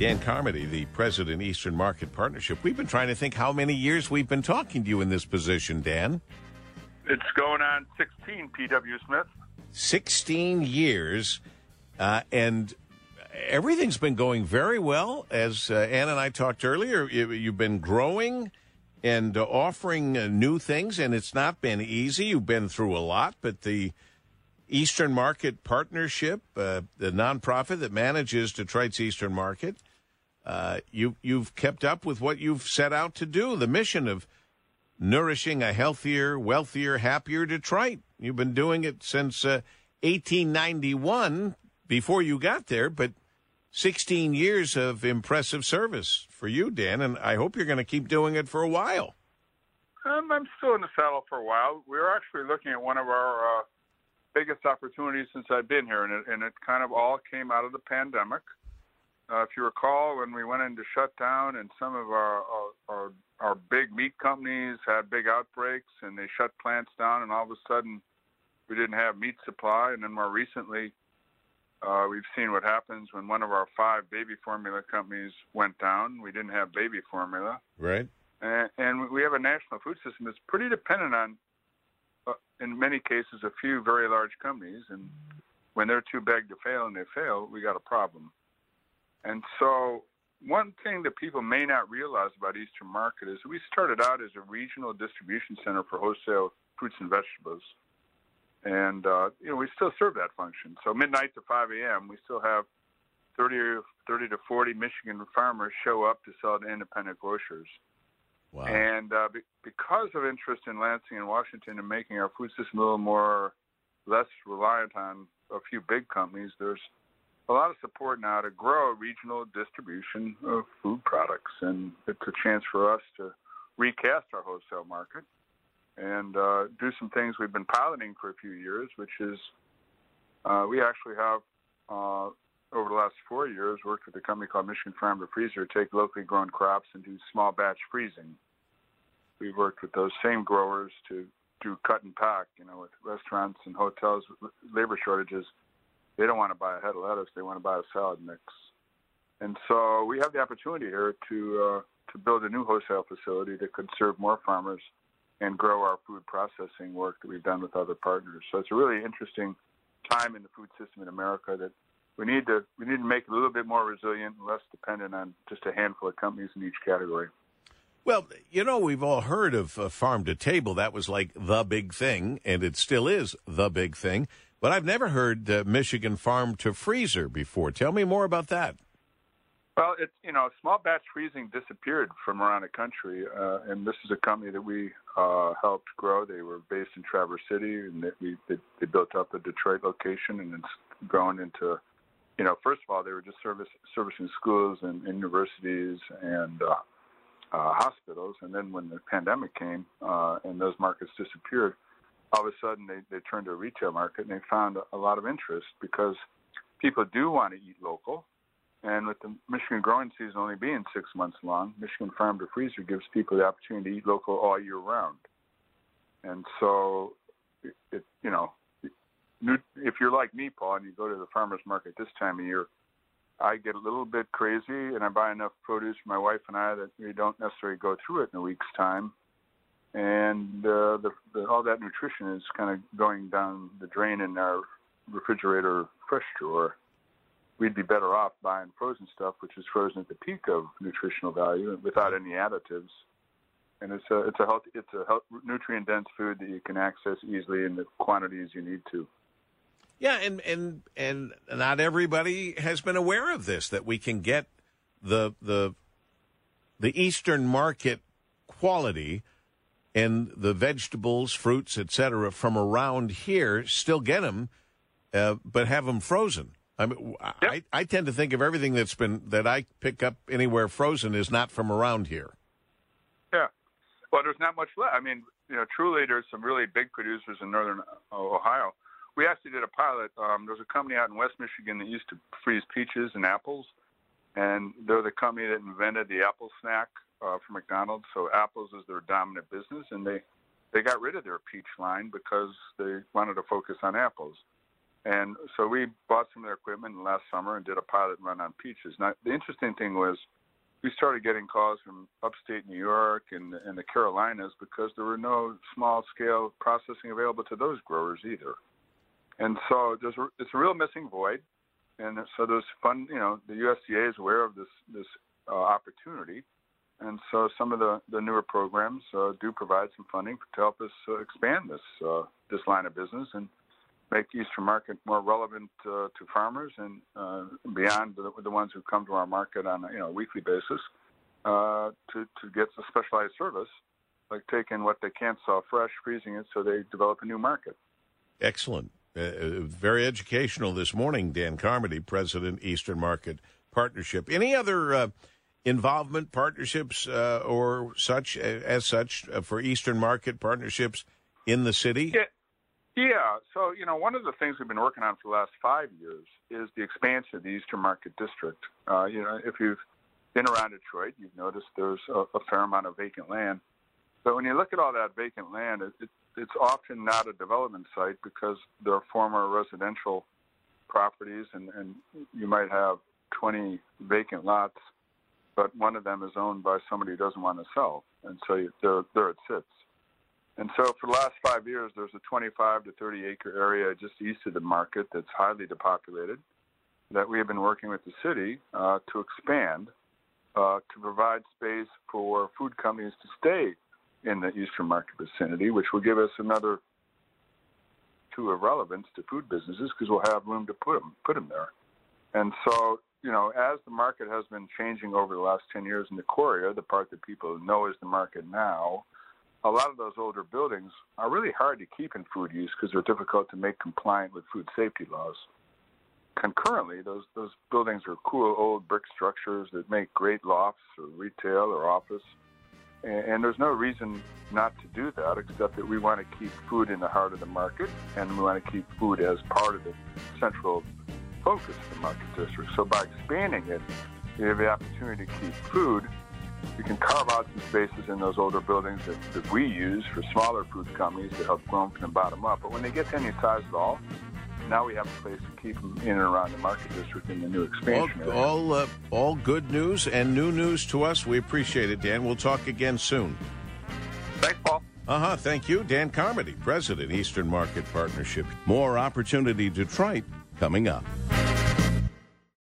Dan Carmody, the president Eastern Market Partnership. We've been trying to think how many years we've been talking to you in this position, Dan. It's going on 16, P.W. Smith. 16 years, uh, and everything's been going very well. As uh, Ann and I talked earlier, you've been growing and uh, offering uh, new things, and it's not been easy. You've been through a lot, but the Eastern Market Partnership, uh, the nonprofit that manages Detroit's Eastern Market, uh, you you've kept up with what you've set out to do, the mission of nourishing a healthier, wealthier, happier Detroit. You've been doing it since uh, 1891 before you got there, but 16 years of impressive service for you, Dan, and I hope you're going to keep doing it for a while. Um, I'm still in the saddle for a while. We are actually looking at one of our uh, biggest opportunities since I've been here, and it, and it kind of all came out of the pandemic. Uh, if you recall, when we went into shutdown and some of our, our, our, our big meat companies had big outbreaks and they shut plants down, and all of a sudden we didn't have meat supply. And then more recently, uh, we've seen what happens when one of our five baby formula companies went down. We didn't have baby formula. Right. And, and we have a national food system that's pretty dependent on, uh, in many cases, a few very large companies. And when they're too big to fail and they fail, we got a problem. And so, one thing that people may not realize about Eastern Market is we started out as a regional distribution center for wholesale fruits and vegetables. And, uh, you know, we still serve that function. So, midnight to 5 a.m., we still have 30, or 30 to 40 Michigan farmers show up to sell to independent grocers. Wow. And uh, be- because of interest in Lansing and Washington and making our food system a little more less reliant on a few big companies, there's a lot of support now to grow regional distribution of food products, and it's a chance for us to recast our wholesale market and uh, do some things we've been piloting for a few years, which is uh, we actually have uh, over the last four years worked with a company called Michigan Farm to Freezer to take locally grown crops and do small batch freezing. We've worked with those same growers to do cut and pack, you know, with restaurants and hotels labor shortages they don't want to buy a head of lettuce; they want to buy a salad mix. And so we have the opportunity here to uh, to build a new wholesale facility that could serve more farmers and grow our food processing work that we've done with other partners. So it's a really interesting time in the food system in America that we need to we need to make it a little bit more resilient and less dependent on just a handful of companies in each category. Well, you know, we've all heard of uh, farm to table. That was like the big thing, and it still is the big thing. But I've never heard uh, Michigan farm to freezer before. Tell me more about that. Well, it's you know, small batch freezing disappeared from around the country, uh, and this is a company that we uh, helped grow. They were based in Traverse City, and they, we they, they built up a Detroit location, and it's grown into, you know, first of all, they were just service servicing schools and, and universities and uh, uh, hospitals, and then when the pandemic came uh, and those markets disappeared, all of a sudden they, they turned to a retail market and they found a lot of interest because people do want to eat local. And with the Michigan growing season only being six months long, Michigan Farm to Freezer gives people the opportunity to eat local all year round. And so, it, it you know, if you're like me, Paul, and you go to the farmer's market this time of year, I get a little bit crazy and I buy enough produce for my wife and I that we don't necessarily go through it in a week's time and uh, the, the, all that nutrition is kind of going down the drain in our refrigerator fresh drawer. We'd be better off buying frozen stuff, which is frozen at the peak of nutritional value without any additives. And it's a it's a healthy it's a health, nutrient dense food that you can access easily in the quantities you need to. Yeah, and and and not everybody has been aware of this that we can get the the the Eastern market quality and the vegetables, fruits, etc., from around here, still get them, uh, but have them frozen. I mean, yep. I, I tend to think of everything that's been that I pick up anywhere frozen is not from around here. Yeah, well, there's not much left. I mean, you know, truly, there's some really big producers in northern Ohio. We actually did a pilot. Um, there's a company out in West Michigan that used to freeze peaches and apples, and they're the company that invented the apple snack uh, for McDonald's. So apples is their dominant business, and they they got rid of their peach line because they wanted to focus on apples. And so we bought some of their equipment last summer and did a pilot run on peaches. Now, the interesting thing was we started getting calls from upstate New York and, and the Carolinas because there were no small scale processing available to those growers either. And so there's it's a real missing void. And so there's fun, you know, the USDA is aware of this, this uh, opportunity. And so some of the, the newer programs uh, do provide some funding to help us uh, expand this, uh, this line of business and make the Eastern market more relevant uh, to farmers and uh, beyond the, the, ones who come to our market on a you know, weekly basis uh, to, to get a specialized service, like taking what they can't sell fresh, freezing it so they develop a new market. Excellent. Very educational this morning, Dan Carmody, President, Eastern Market Partnership. Any other involvement, partnerships, or such as such for Eastern Market Partnerships in the city? Yeah. Yeah, so you know, one of the things we've been working on for the last five years is the expansion of the Eastern Market District. Uh, you know, if you've been around Detroit, you've noticed there's a, a, fair amount of vacant land. But when you look at all that vacant land, it, it, it's often not a development site because there are former residential properties, and, and you might have 20 vacant lots, but one of them is owned by somebody who doesn't want to sell, and so you, there, there it sits. And so for the last five years, there's a 25 to 30 acre area just east of the market that's highly depopulated that we have been working with the city uh, to expand uh, to provide space for food companies to stay in the eastern market vicinity, which will give us another two of relevance to food businesses because we'll have room to put them, put them there. And so, you know, as the market has been changing over the last 10 years in the core area, the part that people know is the market now, a lot of those older buildings are really hard to keep in food use because they're difficult to make compliant with food safety laws. Concurrently, those those buildings are cool old brick structures that make great lofts or retail or office, and, and there's no reason not to do that except that we want to keep food in the heart of the market and we want to keep food as part of the central focus the market district. So by expanding it, you have the opportunity to keep food you can carve out some spaces in those older buildings that, that we use for smaller food companies to help grow them from the bottom up. But when they get to any size at all, now we have a place to keep them in and around the market district in the new expansion. All, all, uh, all good news and new news to us. We appreciate it, Dan. We'll talk again soon. Thanks, Paul. Uh huh. Thank you, Dan Carmody, President, Eastern Market Partnership. More opportunity Detroit coming up.